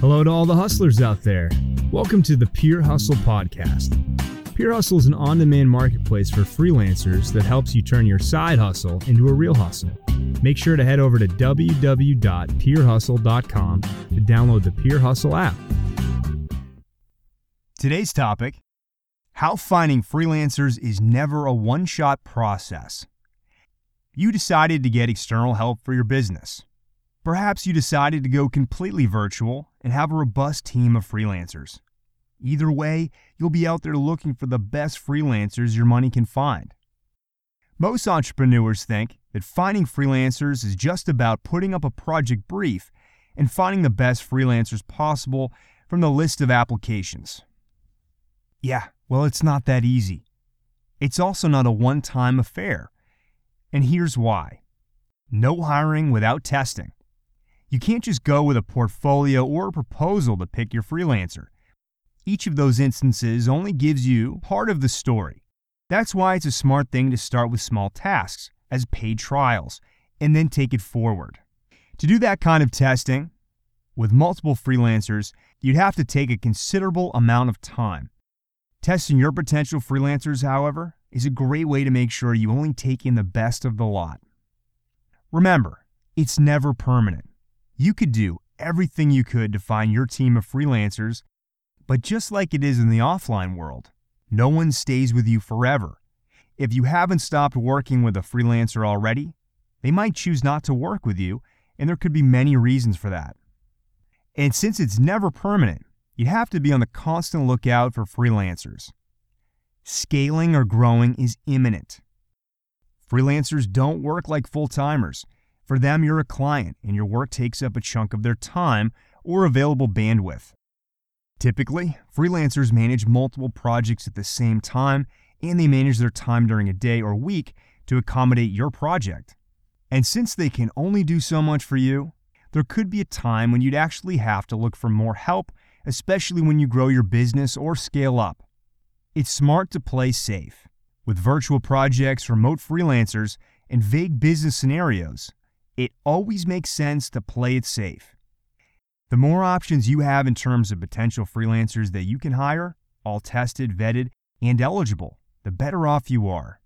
Hello to all the hustlers out there. Welcome to the Pure Hustle Podcast. Pure Hustle is an on demand marketplace for freelancers that helps you turn your side hustle into a real hustle. Make sure to head over to www.purehustle.com to download the Pure Hustle app. Today's topic How finding freelancers is never a one shot process. You decided to get external help for your business. Perhaps you decided to go completely virtual and have a robust team of freelancers. Either way, you'll be out there looking for the best freelancers your money can find. Most entrepreneurs think that finding freelancers is just about putting up a project brief and finding the best freelancers possible from the list of applications. Yeah, well, it's not that easy. It's also not a one time affair. And here's why no hiring without testing. You can't just go with a portfolio or a proposal to pick your freelancer. Each of those instances only gives you part of the story. That's why it's a smart thing to start with small tasks as paid trials and then take it forward. To do that kind of testing with multiple freelancers, you'd have to take a considerable amount of time. Testing your potential freelancers, however, is a great way to make sure you only take in the best of the lot. Remember, it's never permanent. You could do everything you could to find your team of freelancers, but just like it is in the offline world, no one stays with you forever. If you haven't stopped working with a freelancer already, they might choose not to work with you, and there could be many reasons for that. And since it's never permanent, you have to be on the constant lookout for freelancers. Scaling or growing is imminent. Freelancers don't work like full timers. For them, you're a client, and your work takes up a chunk of their time or available bandwidth. Typically, freelancers manage multiple projects at the same time, and they manage their time during a day or week to accommodate your project. And since they can only do so much for you, there could be a time when you'd actually have to look for more help, especially when you grow your business or scale up. It's smart to play safe. With virtual projects, remote freelancers, and vague business scenarios, it always makes sense to play it safe. The more options you have in terms of potential freelancers that you can hire, all tested, vetted, and eligible, the better off you are.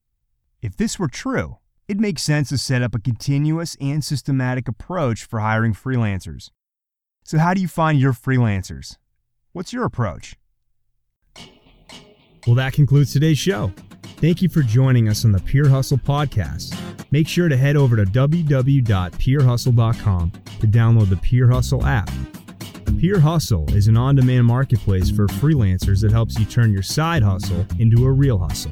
If this were true, it makes sense to set up a continuous and systematic approach for hiring freelancers. So, how do you find your freelancers? What's your approach? Well, that concludes today's show. Thank you for joining us on the Pure Hustle Podcast. Make sure to head over to www.purehustle.com to download the Pure Hustle app. Pure Hustle is an on demand marketplace for freelancers that helps you turn your side hustle into a real hustle.